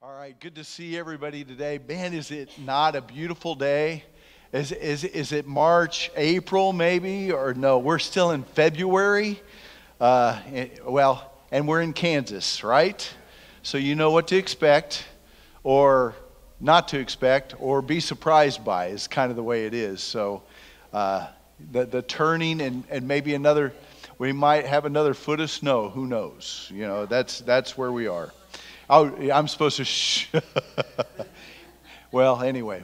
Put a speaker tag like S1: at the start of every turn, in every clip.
S1: All right, good to see everybody today. Man, is it not a beautiful day? Is, is, is it March, April, maybe? Or no, we're still in February. Uh, well, and we're in Kansas, right? So you know what to expect, or not to expect, or be surprised by, is kind of the way it is. So uh, the, the turning and, and maybe another, we might have another foot of snow. Who knows? You know, that's, that's where we are. Oh, I'm supposed to shh. well, anyway,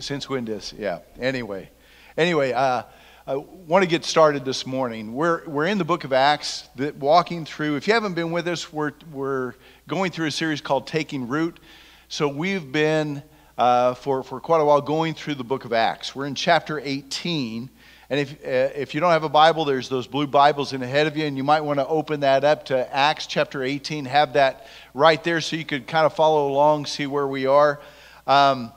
S1: since when does, yeah, anyway. Anyway, uh, I want to get started this morning. We're, we're in the book of Acts, that walking through. If you haven't been with us, we're, we're going through a series called Taking Root. So we've been, uh, for, for quite a while, going through the book of Acts. We're in chapter 18. And if, uh, if you don't have a Bible, there's those blue Bibles in ahead of you, and you might want to open that up to Acts chapter 18. Have that right there so you could kind of follow along, see where we are. Um,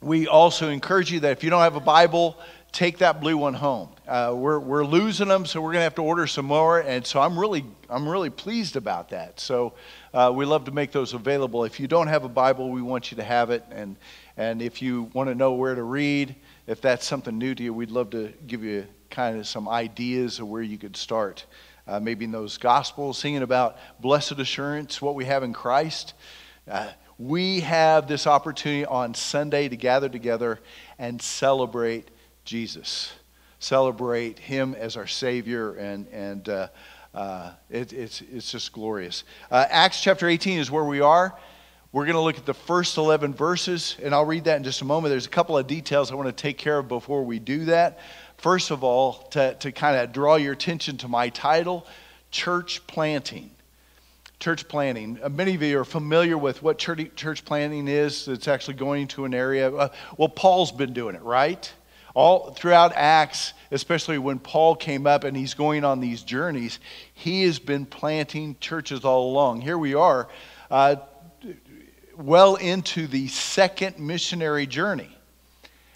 S1: we also encourage you that if you don't have a Bible, take that blue one home. Uh, we're, we're losing them, so we're going to have to order some more. And so I'm really, I'm really pleased about that. So uh, we love to make those available. If you don't have a Bible, we want you to have it. And, and if you want to know where to read, if that's something new to you, we'd love to give you kind of some ideas of where you could start. Uh, maybe in those gospels, singing about blessed assurance, what we have in Christ. Uh, we have this opportunity on Sunday to gather together and celebrate Jesus, celebrate Him as our Savior, and and uh, uh it, it's it's just glorious. Uh, Acts chapter 18 is where we are. We're going to look at the first 11 verses, and I'll read that in just a moment. There's a couple of details I want to take care of before we do that. First of all, to, to kind of draw your attention to my title, Church Planting. Church planting. Uh, many of you are familiar with what church, church planting is. It's actually going to an area. Uh, well, Paul's been doing it, right? All throughout Acts, especially when Paul came up and he's going on these journeys, he has been planting churches all along. Here we are. Uh, well into the second missionary journey.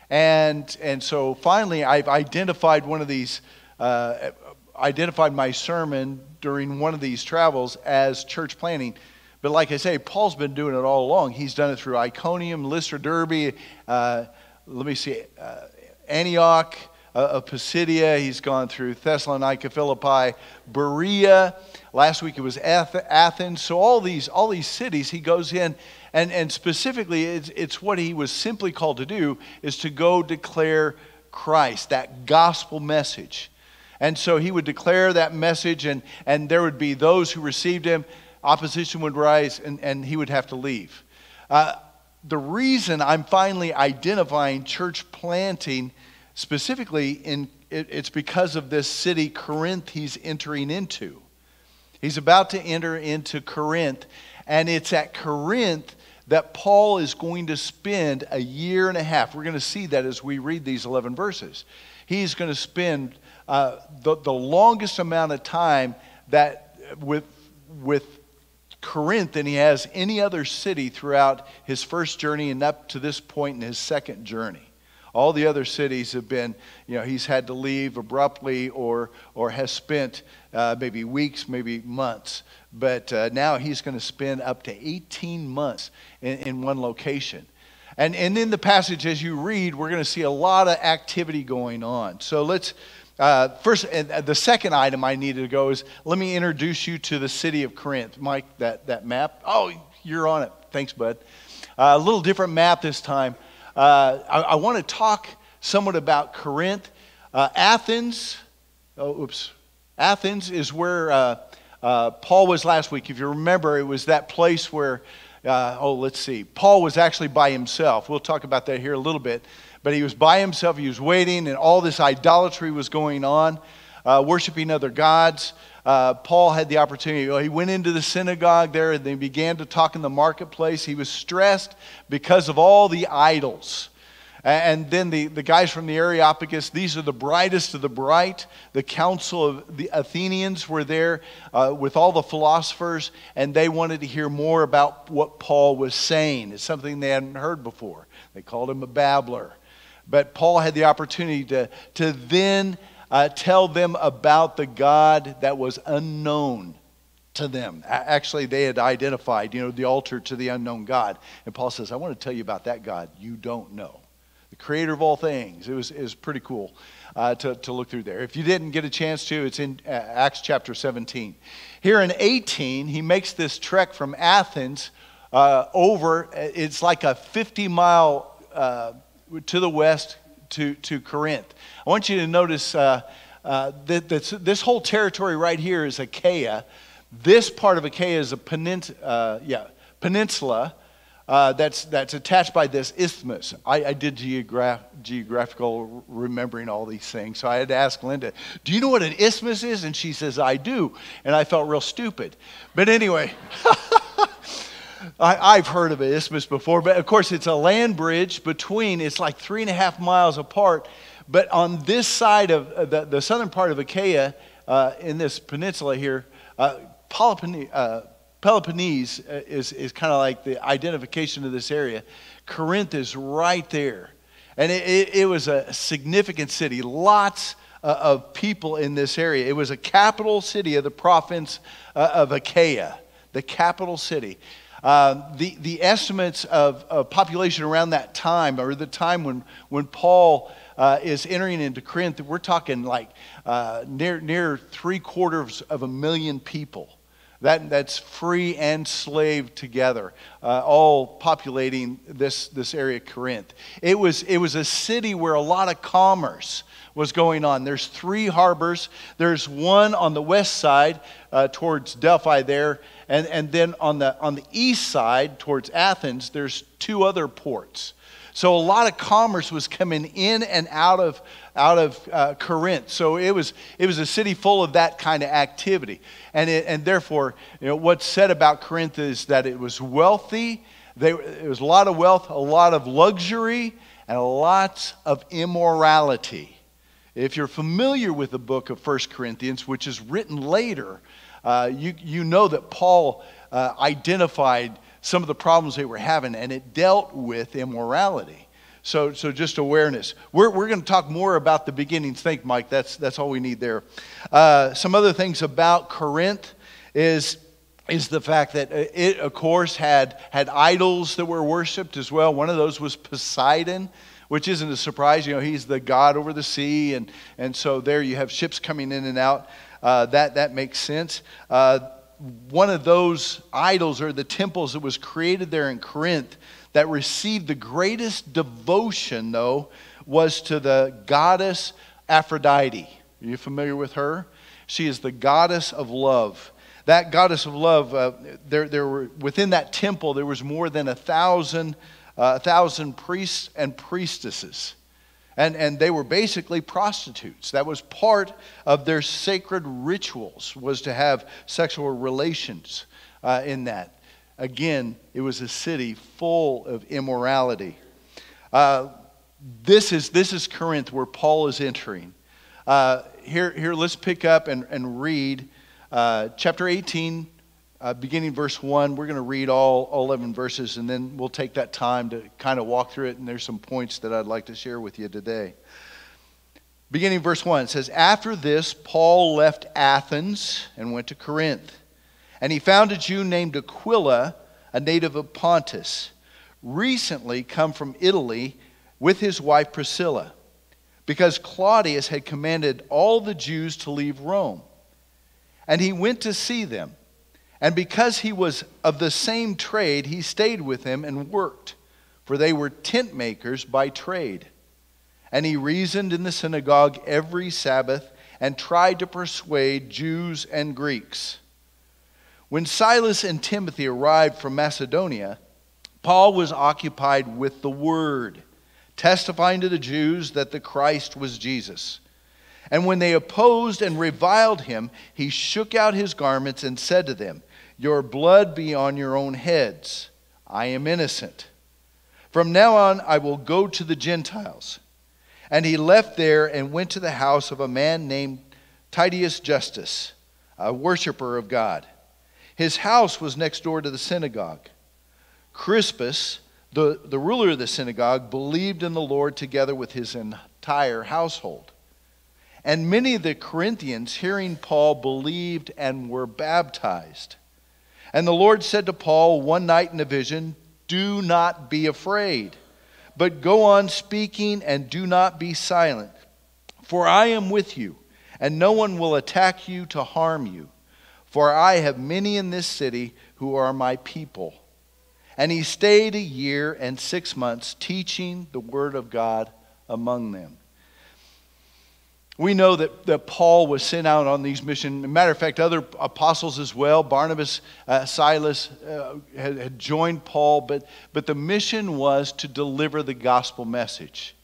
S1: And, and so finally, I've identified one of these, uh, identified my sermon during one of these travels as church planting. But like I say, Paul's been doing it all along. He's done it through Iconium, Lystra, Derbe, uh, let me see, uh, Antioch, uh, of Pisidia. He's gone through Thessalonica, Philippi, Berea. Last week it was Athens. So all these, all these cities he goes in and, and specifically, it's, it's what he was simply called to do is to go declare Christ, that gospel message. And so he would declare that message, and, and there would be those who received him. Opposition would rise, and, and he would have to leave. Uh, the reason I'm finally identifying church planting specifically in it, it's because of this city Corinth he's entering into. He's about to enter into Corinth, and it's at Corinth that Paul is going to spend a year and a half. We're going to see that as we read these 11 verses. He's going to spend uh, the, the longest amount of time that with, with Corinth than he has any other city throughout his first journey and up to this point in his second journey. All the other cities have been, you know, he's had to leave abruptly or, or has spent uh, maybe weeks, maybe months. But uh, now he's going to spend up to 18 months in, in one location. And, and in the passage, as you read, we're going to see a lot of activity going on. So let's, uh, first, and the second item I needed to go is let me introduce you to the city of Corinth. Mike, that, that map. Oh, you're on it. Thanks, bud. Uh, a little different map this time. Uh, I, I want to talk somewhat about Corinth. Uh, Athens, oh, oops. Athens is where uh, Paul was last week. If you remember, it was that place where, uh, oh, let's see, Paul was actually by himself. We'll talk about that here a little bit. But he was by himself, he was waiting, and all this idolatry was going on, uh, worshiping other gods. Uh, Paul had the opportunity. He went into the synagogue there and they began to talk in the marketplace. He was stressed because of all the idols. And then the, the guys from the Areopagus, these are the brightest of the bright. The council of the Athenians were there uh, with all the philosophers, and they wanted to hear more about what Paul was saying. It's something they hadn't heard before. They called him a babbler. But Paul had the opportunity to, to then uh, tell them about the God that was unknown to them. Actually, they had identified, you know, the altar to the unknown God. And Paul says, I want to tell you about that God you don't know. Creator of all things. It was, it was pretty cool uh, to, to look through there. If you didn't get a chance to, it's in uh, Acts chapter 17. Here in 18, he makes this trek from Athens uh, over, it's like a 50 mile uh, to the west to, to Corinth. I want you to notice uh, uh, that this whole territory right here is Achaia. This part of Achaia is a penins- uh, yeah, peninsula uh, that's, that's attached by this isthmus. I, I did geograph- geographical remembering all these things, so I had to ask Linda, Do you know what an isthmus is? And she says, I do. And I felt real stupid. But anyway. I, have heard of an isthmus before, but of course it's a land bridge between, it's like three and a half miles apart. But on this side of the, the southern part of Achaia, uh, in this peninsula here, uh, uh, Peloponnese is, is kind of like the identification of this area. Corinth is right there. And it, it, it was a significant city, lots uh, of people in this area. It was a capital city of the province uh, of Achaia, the capital city. Uh, the, the estimates of, of, population around that time, or the time when, when Paul uh, is entering into Corinth, we're talking like uh, near, near three quarters of a million people. That, that's free and slave together, uh, all populating this, this area Corinth. It was, it was a city where a lot of commerce was going on. There's three harbors. There's one on the west side uh, towards Delphi there, and, and then on the, on the east side towards Athens, there's two other ports. So a lot of commerce was coming in and out of, out of uh, Corinth. So it was, it was a city full of that kind of activity. And, it, and therefore, you know, what's said about Corinth is that it was wealthy. They, it was a lot of wealth, a lot of luxury, and lots of immorality. If you're familiar with the book of First Corinthians, which is written later, uh, you, you know that Paul uh, identified some of the problems they were having, and it dealt with immorality. So, so just awareness. We're, we're going to talk more about the beginnings. Think, Mike. That's, that's all we need there. Uh, some other things about Corinth is, is the fact that it, of course, had, had idols that were worshipped as well. One of those was Poseidon, which isn't a surprise. You know, he's the god over the sea, and, and so there you have ships coming in and out. Uh, that, that makes sense. Uh, one of those idols or the temples that was created there in Corinth that received the greatest devotion, though, was to the goddess Aphrodite. Are you familiar with her? She is the goddess of love. That goddess of love, uh, there, there were, within that temple, there was more than a thousand, uh, a thousand priests and priestesses. And, and they were basically prostitutes. That was part of their sacred rituals, was to have sexual relations uh, in that. Again, it was a city full of immorality. Uh, this, is, this is Corinth where Paul is entering. Uh, here, here, let's pick up and, and read uh, chapter 18, uh, beginning verse 1. We're going to read all, all 11 verses, and then we'll take that time to kind of walk through it. And there's some points that I'd like to share with you today. Beginning verse 1 it says, After this, Paul left Athens and went to Corinth. And he found a Jew named Aquila, a native of Pontus, recently come from Italy with his wife Priscilla, because Claudius had commanded all the Jews to leave Rome. And he went to see them. And because he was of the same trade, he stayed with him and worked, for they were tent makers by trade. And he reasoned in the synagogue every Sabbath and tried to persuade Jews and Greeks. When Silas and Timothy arrived from Macedonia, Paul was occupied with the word, testifying to the Jews that the Christ was Jesus. And when they opposed and reviled him, he shook out his garments and said to them, your blood be on your own heads. I am innocent. From now on, I will go to the Gentiles. And he left there and went to the house of a man named Titius Justus, a worshiper of God. His house was next door to the synagogue. Crispus, the, the ruler of the synagogue, believed in the Lord together with his entire household. And many of the Corinthians, hearing Paul, believed and were baptized. And the Lord said to Paul one night in a vision, Do not be afraid, but go on speaking and do not be silent. For I am with you, and no one will attack you to harm you. For I have many in this city who are my people. And he stayed a year and six months teaching the word of God among them. We know that, that Paul was sent out on these missions. matter of fact, other apostles as well, Barnabas, uh, Silas, uh, had, had joined Paul, but, but the mission was to deliver the gospel message.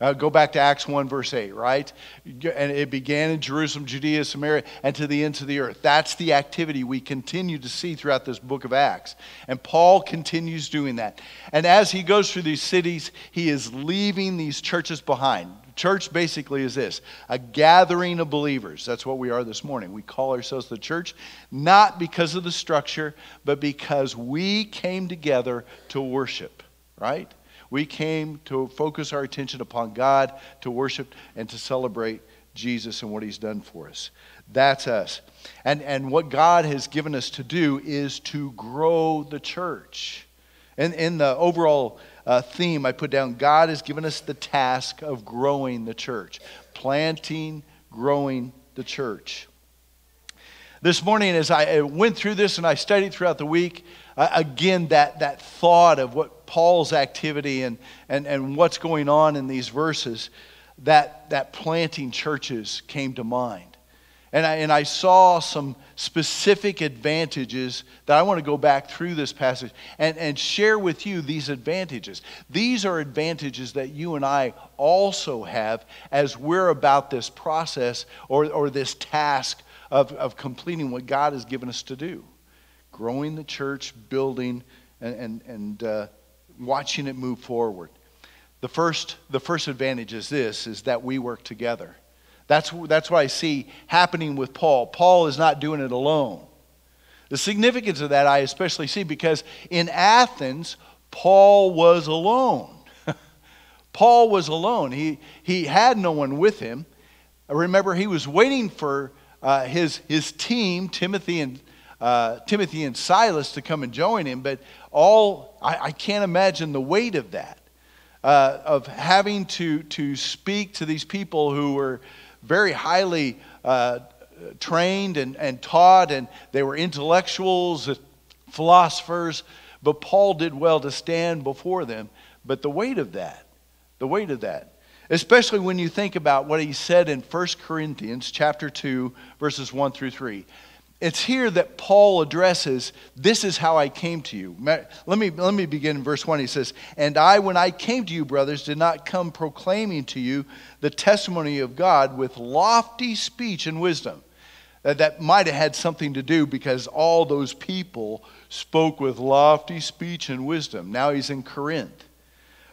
S1: Uh, go back to Acts 1, verse 8, right? And it began in Jerusalem, Judea, Samaria, and to the ends of the earth. That's the activity we continue to see throughout this book of Acts. And Paul continues doing that. And as he goes through these cities, he is leaving these churches behind. Church basically is this a gathering of believers. That's what we are this morning. We call ourselves the church, not because of the structure, but because we came together to worship, right? We came to focus our attention upon God, to worship, and to celebrate Jesus and what he's done for us. That's us. And, and what God has given us to do is to grow the church. And in the overall uh, theme I put down God has given us the task of growing the church, planting, growing the church. This morning, as I went through this and I studied throughout the week, uh, again, that, that thought of what Paul's activity and, and, and what's going on in these verses, that, that planting churches came to mind. And I, and I saw some specific advantages that I want to go back through this passage and, and share with you these advantages. These are advantages that you and I also have as we're about this process or, or this task of, of completing what God has given us to do growing the church, building, and, and, and uh, watching it move forward. The first, the first advantage is this, is that we work together. That's, that's what I see happening with Paul. Paul is not doing it alone. The significance of that I especially see because in Athens, Paul was alone. Paul was alone. He, he had no one with him. I Remember, he was waiting for uh, his, his team, Timothy and, uh, Timothy and Silas, to come and join him, but all, I, I can't imagine the weight of that, uh, of having to, to speak to these people who were very highly uh, trained and, and taught, and they were intellectuals, philosophers, but Paul did well to stand before them. But the weight of that, the weight of that, especially when you think about what he said in 1 Corinthians chapter 2, verses 1 through 3 it's here that Paul addresses this is how I came to you. Let me, let me begin in verse 1. He says, And I, when I came to you, brothers, did not come proclaiming to you the testimony of God with lofty speech and wisdom. That, that might have had something to do because all those people spoke with lofty speech and wisdom. Now he's in Corinth.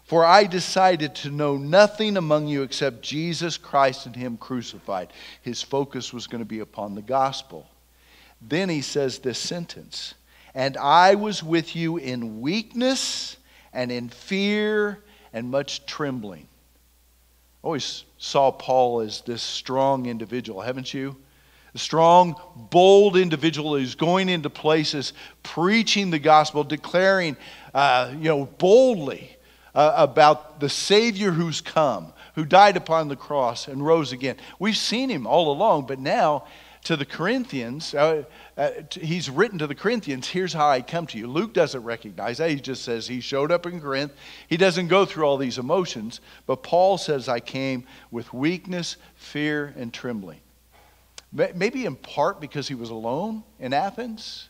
S1: For I decided to know nothing among you except Jesus Christ and Him crucified. His focus was going to be upon the gospel. Then he says this sentence And I was with you in weakness and in fear and much trembling. I Always saw Paul as this strong individual, haven't you? A strong, bold individual who's going into places, preaching the gospel, declaring, uh, you know, boldly uh, about the Savior who's come, who died upon the cross and rose again. We've seen him all along, but now to the Corinthians, uh, uh, he's written to the Corinthians, here's how I come to you. Luke doesn't recognize that. He just says he showed up in Corinth. He doesn't go through all these emotions, but Paul says, I came with weakness, fear, and trembling. Maybe in part because he was alone in Athens.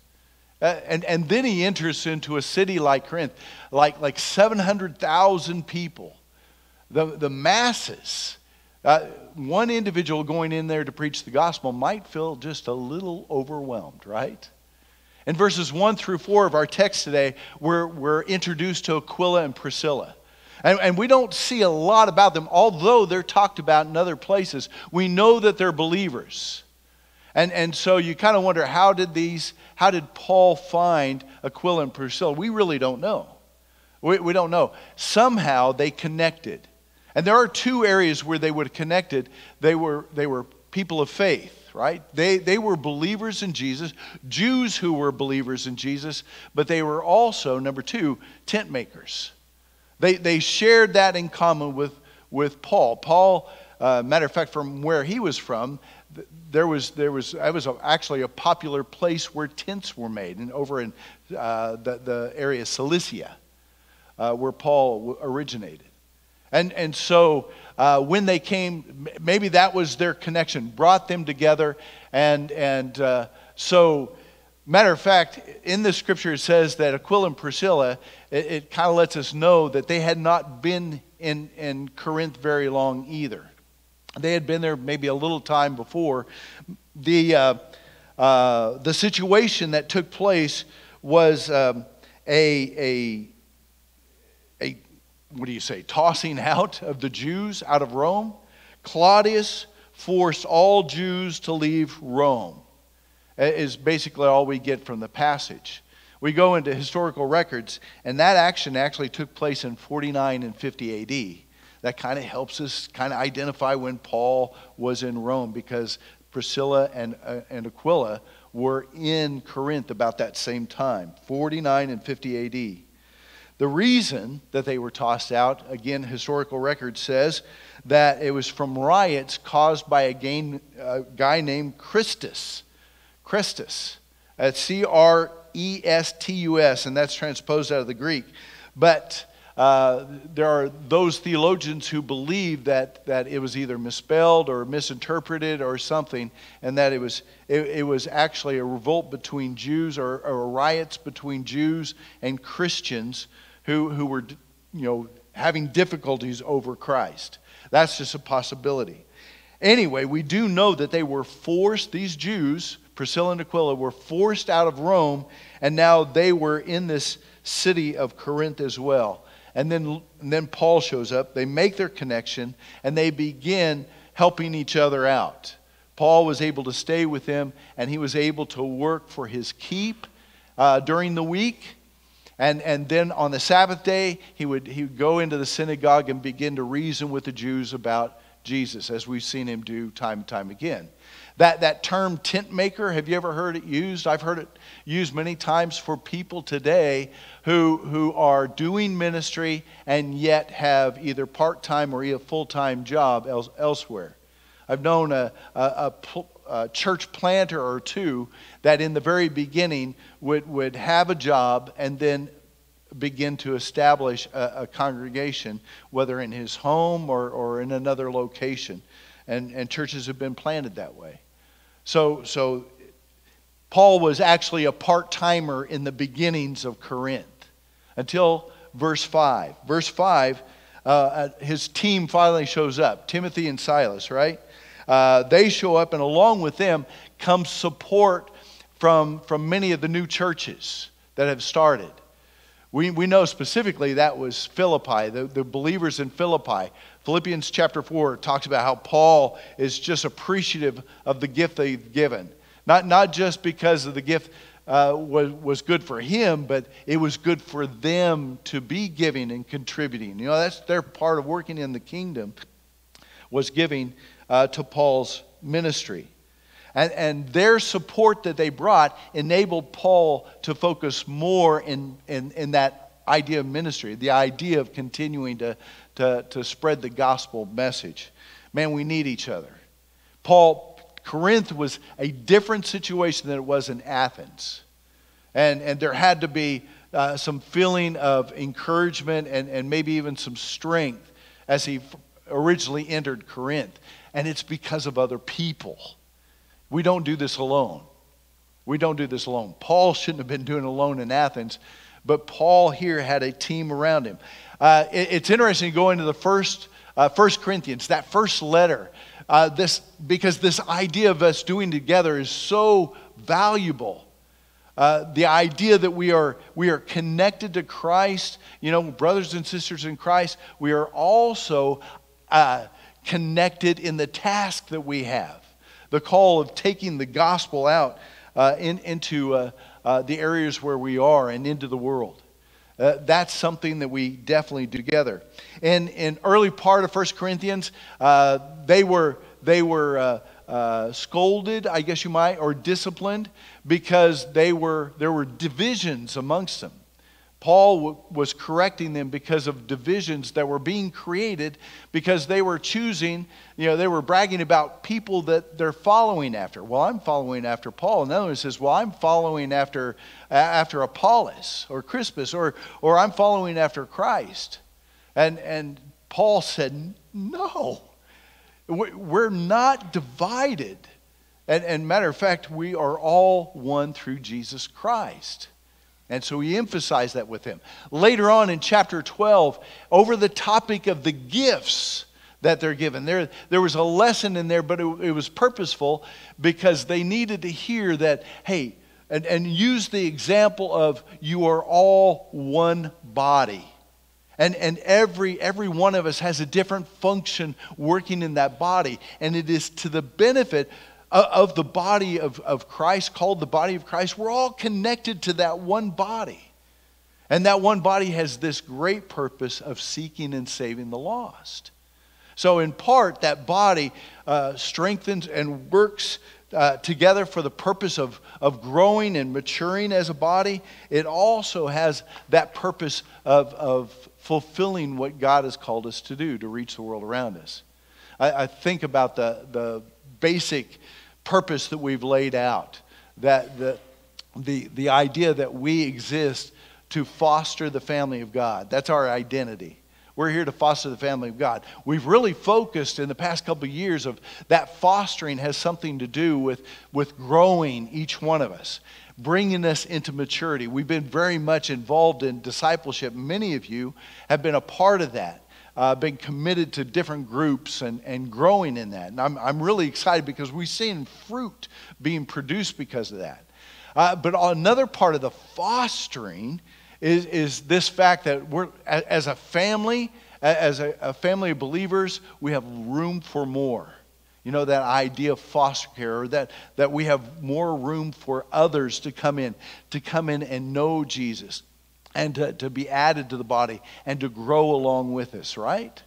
S1: Uh, and, and then he enters into a city like Corinth, like, like 700,000 people, the, the masses. Uh, one individual going in there to preach the gospel might feel just a little overwhelmed, right? In verses 1 through 4 of our text today, we're, we're introduced to Aquila and Priscilla. And, and we don't see a lot about them, although they're talked about in other places. We know that they're believers. And, and so you kind of wonder how did these, how did Paul find Aquila and Priscilla? We really don't know. We, we don't know. Somehow they connected. And there are two areas where they would have connected. They were, they were people of faith, right? They, they were believers in Jesus, Jews who were believers in Jesus, but they were also, number two, tent makers. They, they shared that in common with, with Paul. Paul, uh, matter of fact, from where he was from, there was there was that was actually a popular place where tents were made, and over in uh, the the area of Cilicia, uh, where Paul originated, and and so uh, when they came, maybe that was their connection, brought them together, and and uh, so. Matter of fact, in the scripture it says that Aquila and Priscilla, it, it kind of lets us know that they had not been in, in Corinth very long either. They had been there maybe a little time before. The, uh, uh, the situation that took place was um, a, a, a, what do you say, tossing out of the Jews out of Rome. Claudius forced all Jews to leave Rome, is basically all we get from the passage. We go into historical records, and that action actually took place in 49 and 50 AD that kind of helps us kind of identify when Paul was in Rome because Priscilla and, uh, and Aquila were in Corinth about that same time, 49 and 50 AD. The reason that they were tossed out, again, historical record says that it was from riots caused by a, a guy named Chrestus. Chrestus. That's C R E S T U S, and that's transposed out of the Greek. But uh, there are those theologians who believe that, that it was either misspelled or misinterpreted or something, and that it was, it, it was actually a revolt between Jews or, or, riots between Jews and Christians who, who were you know, having difficulties over Christ. That's just a possibility. Anyway, we do know that they were forced, these Jews, Priscilla and Aquila, were forced out of Rome, and now they were in this city of Corinth as well. And then, and then Paul shows up. They make their connection and they begin helping each other out. Paul was able to stay with them and he was able to work for his keep uh, during the week. And, and then on the Sabbath day, he would, he would go into the synagogue and begin to reason with the Jews about Jesus, as we've seen him do time and time again. That, that term tent maker, have you ever heard it used? I've heard it used many times for people today who, who are doing ministry and yet have either part time or a full time job else, elsewhere. I've known a, a, a, church planter or two that in the very beginning would, would have a job and then begin to establish a, a congregation, whether in his home or, or in another location and, and churches have been planted that way. So, so Paul was actually a part timer in the beginnings of Corinth until verse 5. Verse 5, uh, uh, his team finally shows up Timothy and Silas, right? Uh, they show up, and along with them comes support from, from many of the new churches that have started. We, we know specifically that was Philippi, the, the believers in Philippi. Philippians chapter 4 talks about how Paul is just appreciative of the gift they've given. Not, not just because of the gift uh, was, was good for him, but it was good for them to be giving and contributing. You know, that's their part of working in the kingdom, was giving uh, to Paul's ministry. And, and their support that they brought enabled Paul to focus more in, in, in that idea of ministry, the idea of continuing to, to, to spread the gospel message. Man, we need each other. Paul, Corinth was a different situation than it was in Athens. And, and there had to be uh, some feeling of encouragement and, and maybe even some strength as he originally entered Corinth. And it's because of other people. We don't do this alone. We don't do this alone. Paul shouldn't have been doing it alone in Athens, but Paul here had a team around him. Uh, it, it's interesting going to the first, uh, First Corinthians, that first letter, uh, this, because this idea of us doing together is so valuable. Uh, the idea that we are, we are connected to Christ, you know, brothers and sisters in Christ, we are also uh, connected in the task that we have the call of taking the gospel out uh, in, into uh, uh, the areas where we are and into the world. Uh, that's something that we definitely do together. And in early part of 1 Corinthians, uh, they were, they were uh, scolded, I guess you might, or disciplined because they were, there were divisions amongst them. Paul w- was correcting them because of divisions that were being created because they were choosing, you know, they were bragging about people that they're following after. Well, I'm following after Paul. Another one says, well, I'm following after, after Apollos or Crispus or, or I'm following after Christ. And, and Paul said, no, we're not divided. And, and matter of fact, we are all one through Jesus Christ. And so he emphasized that with him. Later on in chapter 12, over the topic of the gifts that they're given, there, there was a lesson in there, but it, it was purposeful because they needed to hear that, hey, and, and use the example of you are all one body. And, and every, every one of us has a different function working in that body. And it is to the benefit of the body of, of Christ, called the body of Christ, we're all connected to that one body. And that one body has this great purpose of seeking and saving the lost. So, in part, that body uh, strengthens and works uh, together for the purpose of, of growing and maturing as a body. It also has that purpose of, of fulfilling what God has called us to do to reach the world around us. I, I think about the, the basic purpose that we've laid out. That the, the, the idea that we exist to foster the family of God. That's our identity. We're here to foster the family of God. We've really focused in the past couple of years of that fostering has something to do with, with growing each one of us, bringing us into maturity. We've been very much involved in discipleship. Many of you have been a part of that uh, been committed to different groups and, and growing in that. And I'm, I'm really excited because we've seen fruit being produced because of that. Uh, but another part of the fostering is, is this fact that we're, as a family, as a, a family of believers, we have room for more. You know, that idea of foster care, or that, that we have more room for others to come in, to come in and know Jesus, and to, to be added to the body and to grow along with us, right?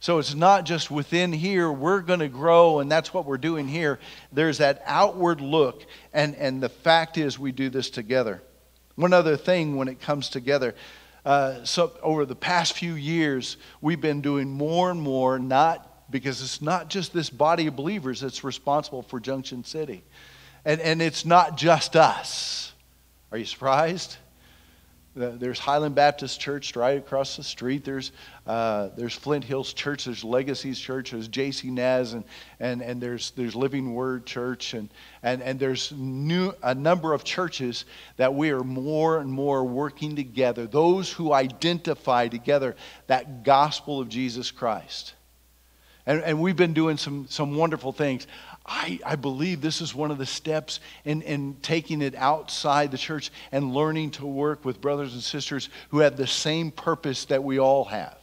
S1: So it's not just within here, we're going to grow, and that's what we're doing here. There's that outward look, and, and the fact is, we do this together. One other thing when it comes together, uh, so over the past few years, we've been doing more and more, not because it's not just this body of believers that's responsible for Junction City. And, and it's not just us. Are you surprised? There's Highland Baptist Church right across the street. There's, uh, there's Flint Hills Church. There's Legacies Church. There's J.C. Naz. And, and, and there's, there's Living Word Church. And, and, and there's new, a number of churches that we are more and more working together. Those who identify together that gospel of Jesus Christ. And, and we've been doing some, some wonderful things. I, I believe this is one of the steps in, in taking it outside the church and learning to work with brothers and sisters who have the same purpose that we all have.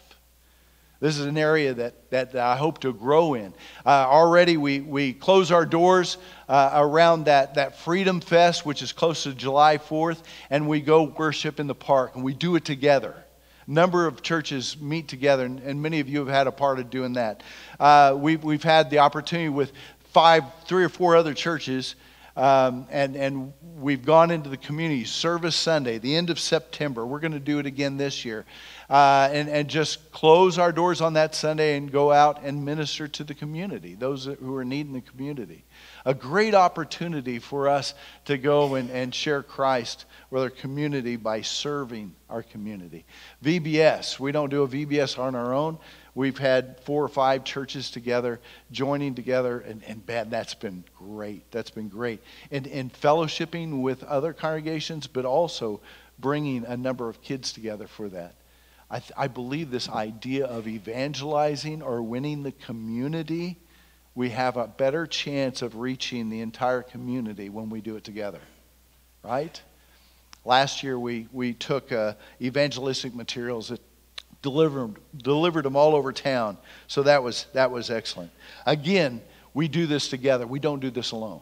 S1: This is an area that, that I hope to grow in. Uh, already, we, we close our doors uh, around that, that Freedom Fest, which is close to July 4th, and we go worship in the park, and we do it together A number of churches meet together, and, and, many of you have had a part of doing that. Uh, we've, we've had the opportunity with five, three or four other churches, um, and, and we've gone into the community service Sunday, the end of September. We're going to do it again this year. Uh, and, and just close our doors on that Sunday and go out and minister to the community, those who are needing the community. A great opportunity for us to go and, and share Christ with our community by serving our community. VBS, we don't do a VBS on our own. We've had four or five churches together, joining together, and, and man, that's been great. That's been great. And, and fellowshipping with other congregations, but also bringing a number of kids together for that. I, th- I believe this idea of evangelizing or winning the community, we have a better chance of reaching the entire community when we do it together. Right? Last year, we, we took uh, evangelistic materials that delivered, delivered them all over town. So that was, that was excellent. Again, we do this together. We don't do this alone.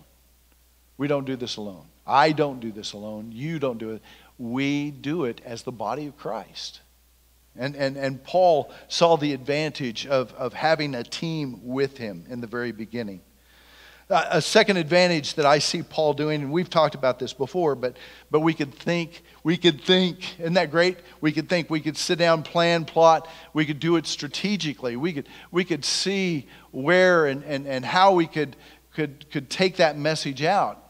S1: We don't do this alone. I don't do this alone. You don't do it. we do it as the body of Christ. And, and, and Paul saw the advantage of, of having a team with him in the very beginning. A second advantage that I see Paul doing, and we've talked about this before, but, but we could think, we could think, isn't that great? We could think, we could sit down, plan, plot, we could do it strategically. We could, we could see where and, and, and how we could, could, could take that message out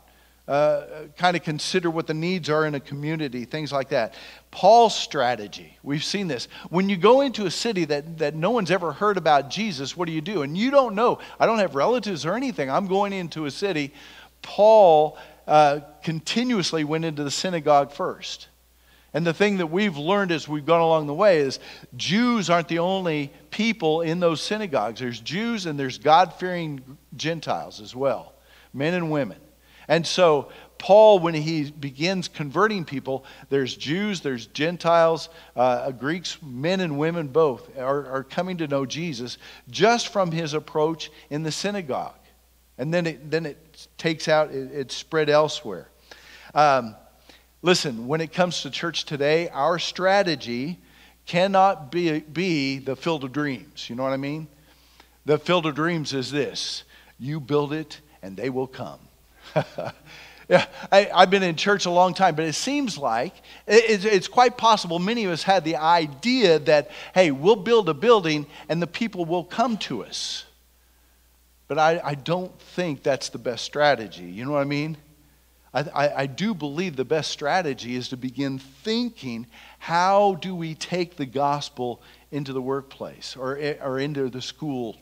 S1: uh, kind of consider what the needs are in a community, things like that. Paul's strategy, we've seen this. When you go into a city that, that no one's ever heard about Jesus, what do you do? And you don't know. I don't have relatives or anything. I'm going into a city. Paul uh, continuously went into the synagogue first. And the thing that we've learned as we've gone along the way is Jews aren't the only people in those synagogues. There's Jews and there's God fearing Gentiles as well, men and women. And so, Paul, when he begins converting people, there's Jews, there's Gentiles, uh, Greeks, men and women both are, are coming to know Jesus just from his approach in the synagogue. And then it, then it takes out, it, it's spread elsewhere. Um, listen, when it comes to church today, our strategy cannot be, be the field of dreams. You know what I mean? The field of dreams is this you build it and they will come. yeah, I, have been in church a long time, but it seems like it, it's quite possible many of us had the idea that, hey, we'll build a building and the people will come to us. But I, I don't think that's the best strategy. You know what I mean? I, I, I do believe the best strategy is to begin thinking how do we take the gospel into the workplace or, or into the school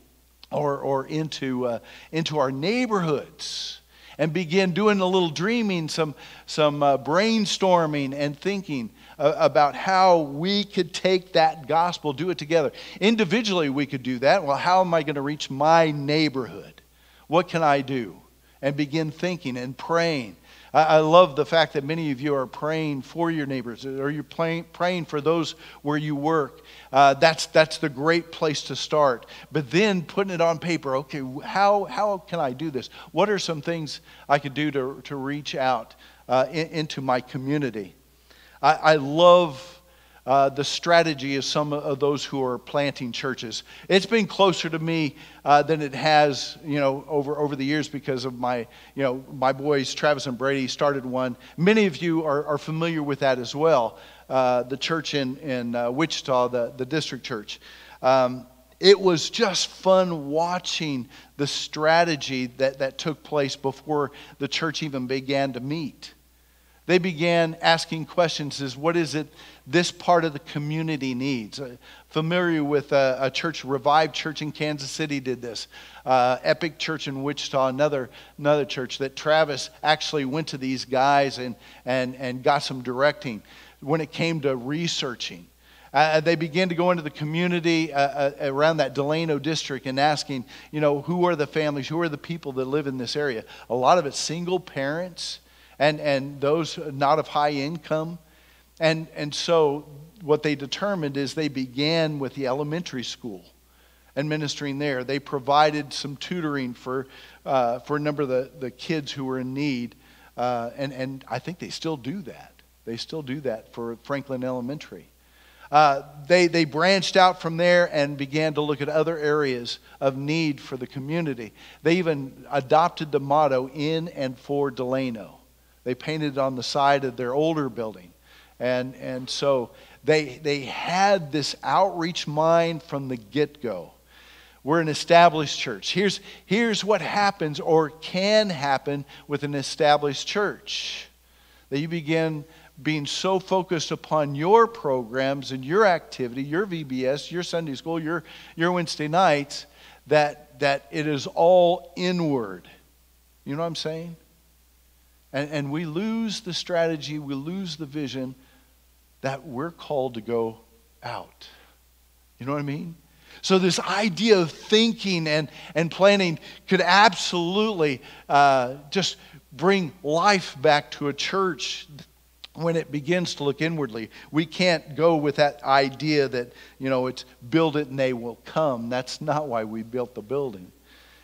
S1: or, or into, uh, into our neighborhoods and begin doing a little dreaming, some, some uh, brainstorming and thinking uh, about how we could take that gospel, do it together. Individually, we could do that. Well, how am I going to reach my neighborhood? What can I do? And begin thinking and praying I, love the fact that many of you are praying for your neighbors or you're praying, praying for those where you work. Uh, that's, that's the great place to start. But then putting it on paper okay, how, how can I do this? What are some things I could do to, to reach out uh, in, into my community? I, I love uh, the strategy of some of those who are planting churches. It's been closer to me uh, than it has, you know, over, over the years because of my, you know, my boys, Travis and Brady, started one. Many of you are, are familiar with that as well. Uh, the church in, in uh, Wichita, the, the district church. Um, it was just fun watching the strategy that, that took place before the church even began to meet. They began asking questions as what is it this part of the community needs? Uh, familiar with a, a, church, Revived Church in Kansas City did this. Uh, Epic Church in Wichita, another, another church that Travis actually went to these guys and, and, and got some directing when it came to researching. Uh, they began to go into the community uh, uh, around that Delano district and asking, you know, who are the families, who are the people that live in this area? A lot of it single parents and, and those not of high income. And, and so what they determined is they began with the elementary school and ministering there. They provided some tutoring for, uh, for a number of the, the kids who were in need. Uh, and, and I think they still do that. They still do that for Franklin Elementary. Uh, they, they branched out from there and began to look at other areas of need for the community. They even adopted the motto in and for Delano. They painted on the side of their older building. And, and so they, they had this outreach mind from the get go. We're an established church. Here's, here's what happens or can happen with an established church that you begin being so focused upon your programs and your activity, your VBS, your Sunday school, your, your Wednesday nights, that, that it is all inward. You know what I'm saying? And, and we lose the strategy, we lose the vision that we're called to go out. You know what I mean? So, this idea of thinking and, and planning could absolutely uh, just bring life back to a church when it begins to look inwardly. We can't go with that idea that, you know, it's build it and they will come. That's not why we built the building.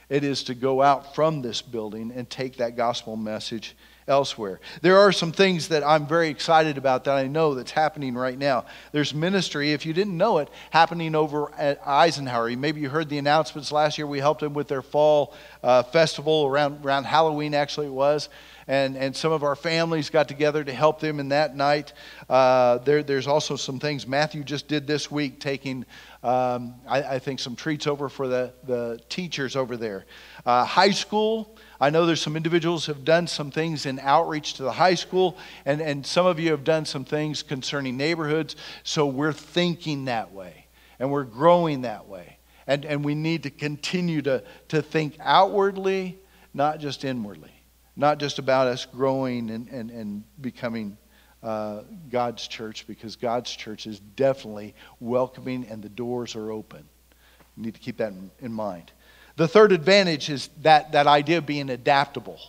S1: It is to go out from this building and take that gospel message elsewhere. There are some things that I'm very excited about that I know that's happening right now. There's ministry, if you didn't know it, happening over at Eisenhower. Maybe you heard the announcements last year. We helped them with their fall uh, festival around, around Halloween, actually, it was. And, and some of our families got together to help them in that night. Uh, there, there's also some things Matthew just did this week, taking, um, I, I, think, some treats over for the, the teachers over there. Uh, high school, I know there's some individuals have done some things in outreach to the high school, and, and some of you have done some things concerning neighborhoods. So we're thinking that way, and we're growing that way. And, and we need to continue to, to think outwardly, not just inwardly. Not just about us growing and, and, and becoming uh, God's church, because God's church is definitely welcoming and the doors are open. You need to keep that in, in mind. The third advantage is that, that idea of being adaptable.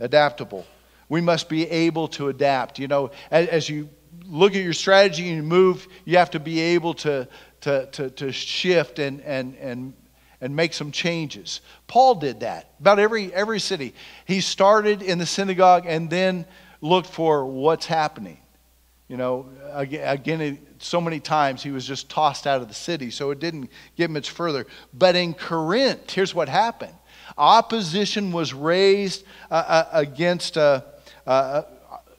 S1: Adaptable. We must be able to adapt. You know, as, as you look at your strategy and you move, you have to be able to, to, to, to shift and, and, and, and make some changes. Paul did that about every, every city. He started in the synagogue and then looked for what's happening. You know, again, so many times he was just tossed out of the city, so it didn't get much further. But in Corinth, here's what happened opposition was raised uh, uh, against, uh, uh,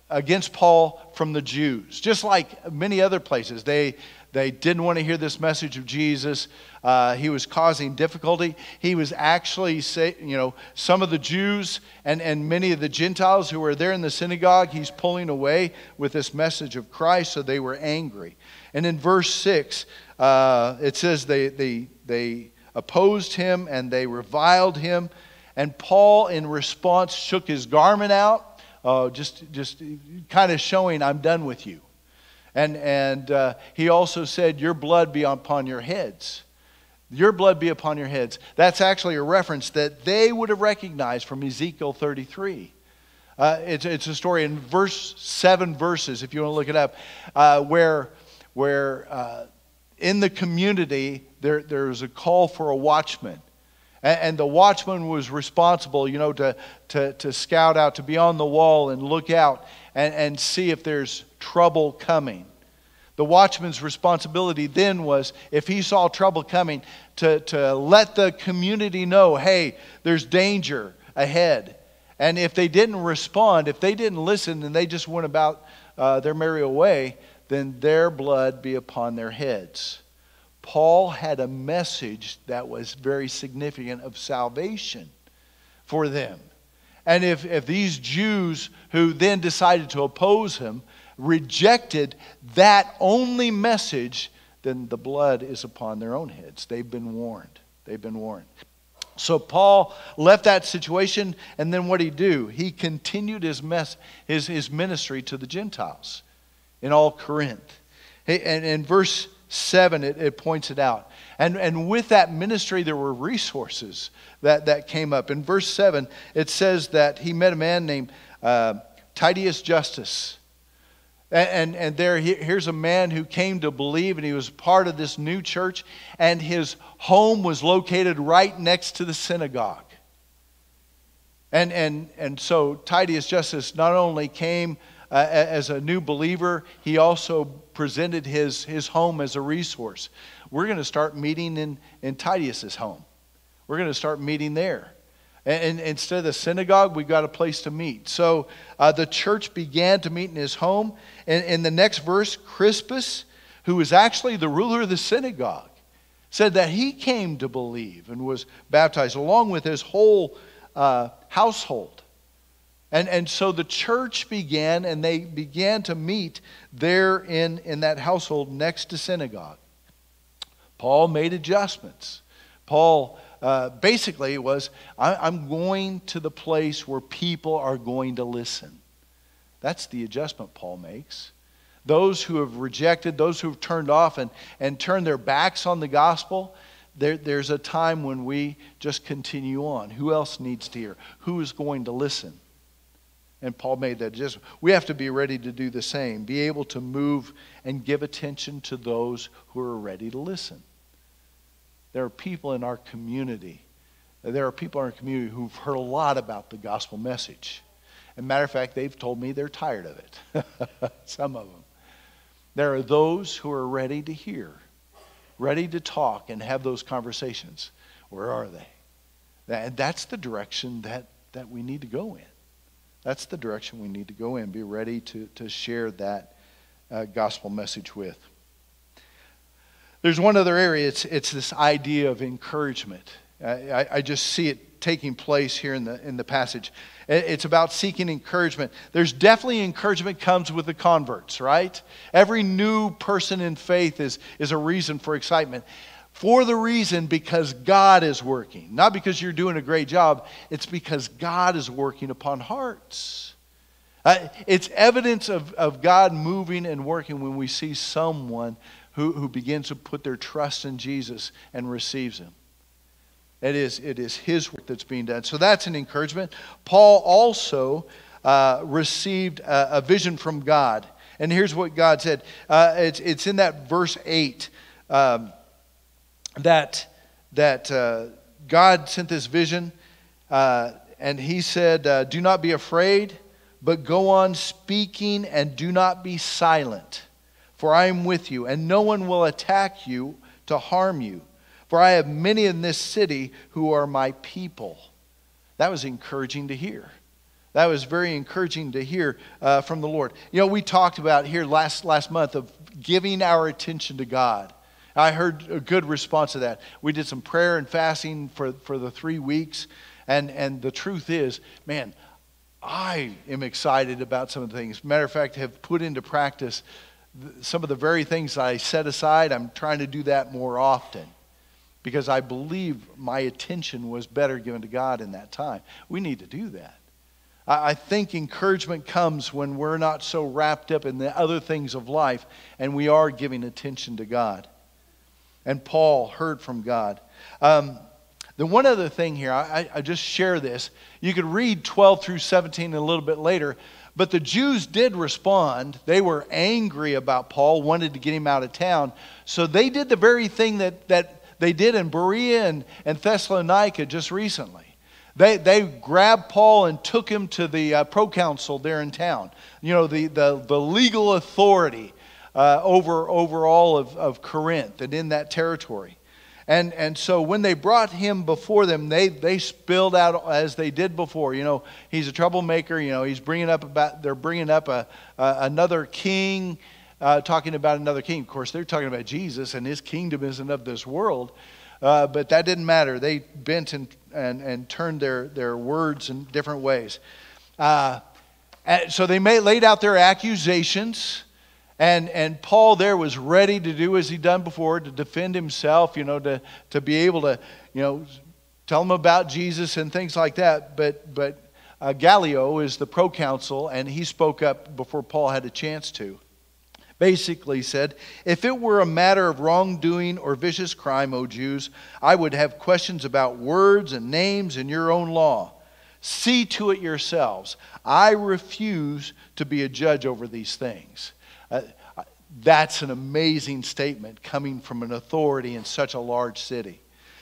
S1: against Paul from the Jews, just like many other places. They, they didn't want to hear this message of Jesus. Uh, he was causing difficulty. He was actually, say, you know, some of the Jews and, and many of the Gentiles who were there in the synagogue, he's pulling away with this message of Christ, so they were angry. And in verse 6, uh, it says they, they, they opposed him and they reviled him. And Paul, in response, shook his garment out, uh, just, just kind of showing, I'm done with you. And, and uh, he also said, Your blood be upon your heads. Your blood be upon your heads. That's actually a reference that they would have recognized from Ezekiel 33. Uh, it's, it's a story in verse seven verses, if you want to look it up, uh, where, where uh, in the community there, there's a call for a watchman. And, and, the watchman was responsible, you know, to, to, to scout out, to be on the wall and look out and, and see if there's trouble coming. The watchman's responsibility then was, if he saw trouble coming, to, to let the community know, hey, there's danger ahead. And if they didn't respond, if they didn't listen and they just went about uh, their merry way, then their blood be upon their heads. Paul had a message that was very significant of salvation for them. And if, if these Jews who then decided to oppose him rejected that only message, then the blood is upon their own heads. They've been warned. They've been warned. So Paul left that situation, and then what did he do? He continued his, mess, his, his ministry to the Gentiles in all Corinth. And in verse 7, it, it points it out. And, and with that ministry, there were resources that, that came up. In verse 7, it says that he met a man named uh, Titius Justus. And, and, there, here's a man who came to believe, and he was part of this new church, and his home was located right next to the synagogue. And, and, and so Titius Justus not only came uh, as a new believer, he also presented his, his home as a resource. We're going to start meeting in, in Titius's home. We're going to start meeting there. And, instead of the synagogue, we got a place to meet. So uh, the church began to meet in his home. And in the next verse, Crispus, who was actually the ruler of the synagogue, said that he came to believe and was baptized along with his whole uh, household. And, and so the church began, and they began to meet there in, in that household next to synagogue. Paul made adjustments. Paul uh, basically was I, am going to the place where people are going to listen. That's the adjustment Paul makes. Those who have rejected, those who have turned off and, and turned their backs on the gospel, there, there's a time when we just continue on. Who else needs to hear? Who is going to listen? And Paul made that just we have to be ready to do the same, be able to move and give attention to those who are ready to listen. There are people in our community, there are people in our community who've heard a lot about the gospel message. And matter of fact, they've told me they're tired of it. Some of them. There are those who are ready to hear, ready to talk and have those conversations. Where are they? And that's the direction that, that we need to go in. That's the direction we need to go in. Be ready to, to share that uh, gospel message with. There's one other area, it's, it's this idea of encouragement. I, I just see it taking place here in the, in the passage. It's about seeking encouragement. There's definitely encouragement comes with the converts, right? Every new person in faith is, is a reason for excitement. For the reason because God is working. Not because you're doing a great job, it's because God is working upon hearts. Uh, it's evidence of, of God moving and working when we see someone who, who begins to put their trust in Jesus and receives Him. It is, it is His work that's being done. So that's an encouragement. Paul also uh, received a, a, vision from God. And here's what God said uh, it's, it's in that verse 8 um, that, that uh, God sent this vision. Uh, and He said, uh, Do not be afraid, but go on speaking and do not be silent for I am with you, and no one will attack you to harm you. For I have many in this city who are my people. That was encouraging to hear. That was very encouraging to hear uh, from the Lord. You know, we talked about here last, last month of giving our attention to God. I heard a good response to that. We did some prayer and fasting for, for the three weeks. And, and the truth is, man, I am excited about some of the things. Matter of fact, have put into practice some of the very things I set aside, I'm trying to do that more often because I believe my attention was better given to God in that time. We need to do that. I think encouragement comes when we're not so wrapped up in the other things of life and we are giving attention to God. And Paul heard from God. Um, the one other thing here, I, I just share this. You could read 12 through 17 a little bit later, but the Jews did respond. They were angry about Paul, wanted to get him out of town. So they did the very thing that, that they did in Berea and, and Thessalonica just recently. They, they grabbed Paul and took him to the uh, proconsul there in town, you know, the, the, the legal authority uh, over, over all of, of Corinth and in that territory. And, and so when they brought him before them, they, they spilled out as they did before. You know, he's a troublemaker. You know, he's bringing up about, they're bringing up a, a another king, uh, talking about another king. Of course, they're talking about Jesus, and his kingdom isn't of this world. Uh, but that didn't matter. They bent and, and, and turned their, their words in different ways. Uh, so they laid out their accusations. And, and Paul there was ready to do as he'd done before, to defend himself, you know, to, to be able to, you know, tell them about Jesus and things like that. But, but uh, Gallio is the proconsul, and he spoke up before Paul had a chance to. Basically said, If it were a matter of wrongdoing or vicious crime, O Jews, I would have questions about words and names in your own law. See to it yourselves. I refuse to be a judge over these things. Uh, that's an amazing statement coming from an authority in such a large city.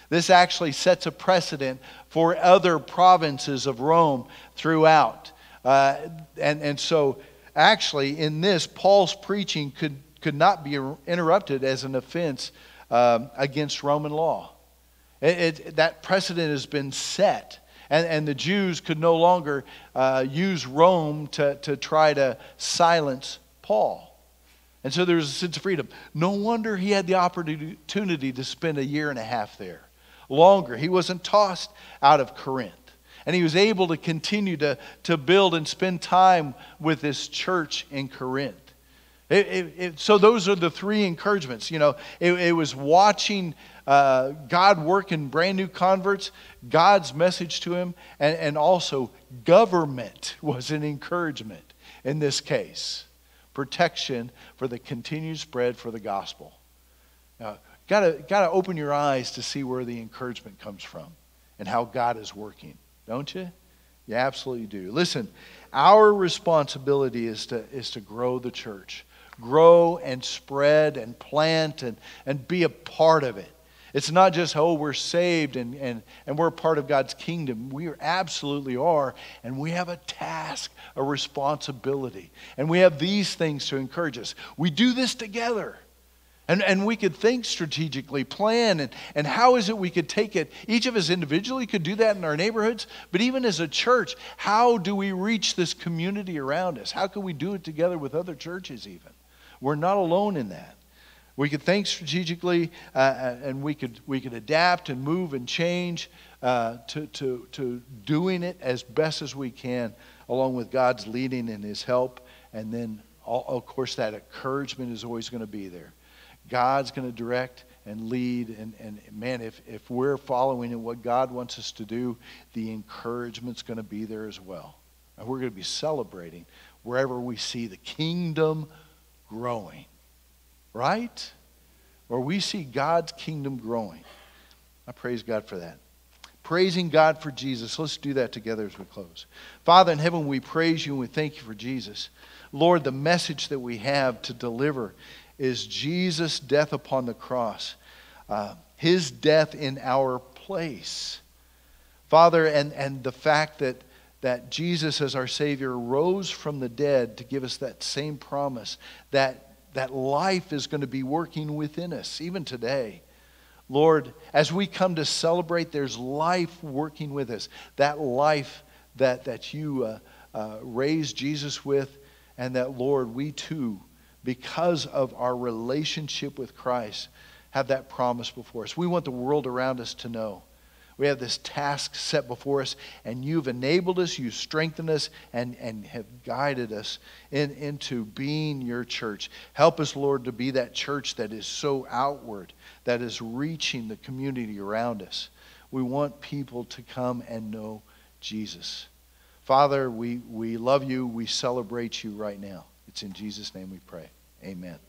S1: This actually sets a precedent for other provinces of Rome throughout. Uh, and, and so, actually, in this, Paul's preaching could, could not be interrupted as an offense um, against Roman law. It, it, that precedent has been set. And, and the Jews could no longer uh, use Rome to, to try to silence Paul. And so there was a sense of freedom. No wonder he had the opportunity to spend a year and a half there. Longer. He wasn't tossed out of Corinth. And he was able to continue to, to build and spend time with this church in Corinth. It, it, it, so those are the three encouragements. You know, it, was watching uh, God work in brand new converts, God's message to him, and, and also government was an encouragement in this case protection for the continued spread for the gospel. Now, gotta, gotta open your eyes to see where the encouragement comes from and how God is working, don't you? You absolutely do. Listen, our responsibility is to, is to grow the church, grow and spread and plant and, and be a part of it. It's not just, oh, we're saved and, and, and we're part of God's kingdom. We absolutely are. And we have a task, a responsibility. And we have these things to encourage us. We do this together. And, and we could think strategically, plan, and, and how is it we could take it? Each of us individually could do that in our neighborhoods, but even as a church, how do we reach this community around us? How can we do it together with other churches, even? We're not alone in that. We could think strategically, uh, uh, and we could, we could adapt and move and change uh, to, to, to doing it as best as we can, along with God's leading and His help. And then, all, of course, that encouragement is always going to be there. God's going to direct and lead. And, and man, if, if we're following in what God wants us to do, the encouragement's going to be there as well. And we're going to be celebrating wherever we see the kingdom growing right? Where we see God's kingdom growing. I praise God for that. Praising God for Jesus. Let's do that together as we close. Father in heaven, we praise you and we thank you for Jesus. Lord, the message that we have to deliver is Jesus' death upon the cross, uh, his death in our place. Father, and, and the fact that, that Jesus, as our Savior, rose from the dead to give us that same promise that that life is going to be working within us, even today. Lord, as we come to celebrate, there's life working with us. That life that, that you uh, uh, raised Jesus with, and that, Lord, we too, because of our relationship with Christ, have that promise before us. We want the world around us to know we have this task set before us, and you've enabled us, you've strengthened us, and, and have guided us in, into being your church. Help us, Lord, to be that church that is so outward, that is reaching the community around us. We want people to come and know Jesus. Father, we, we love you. We celebrate you right now. It's in Jesus' name we pray. Amen.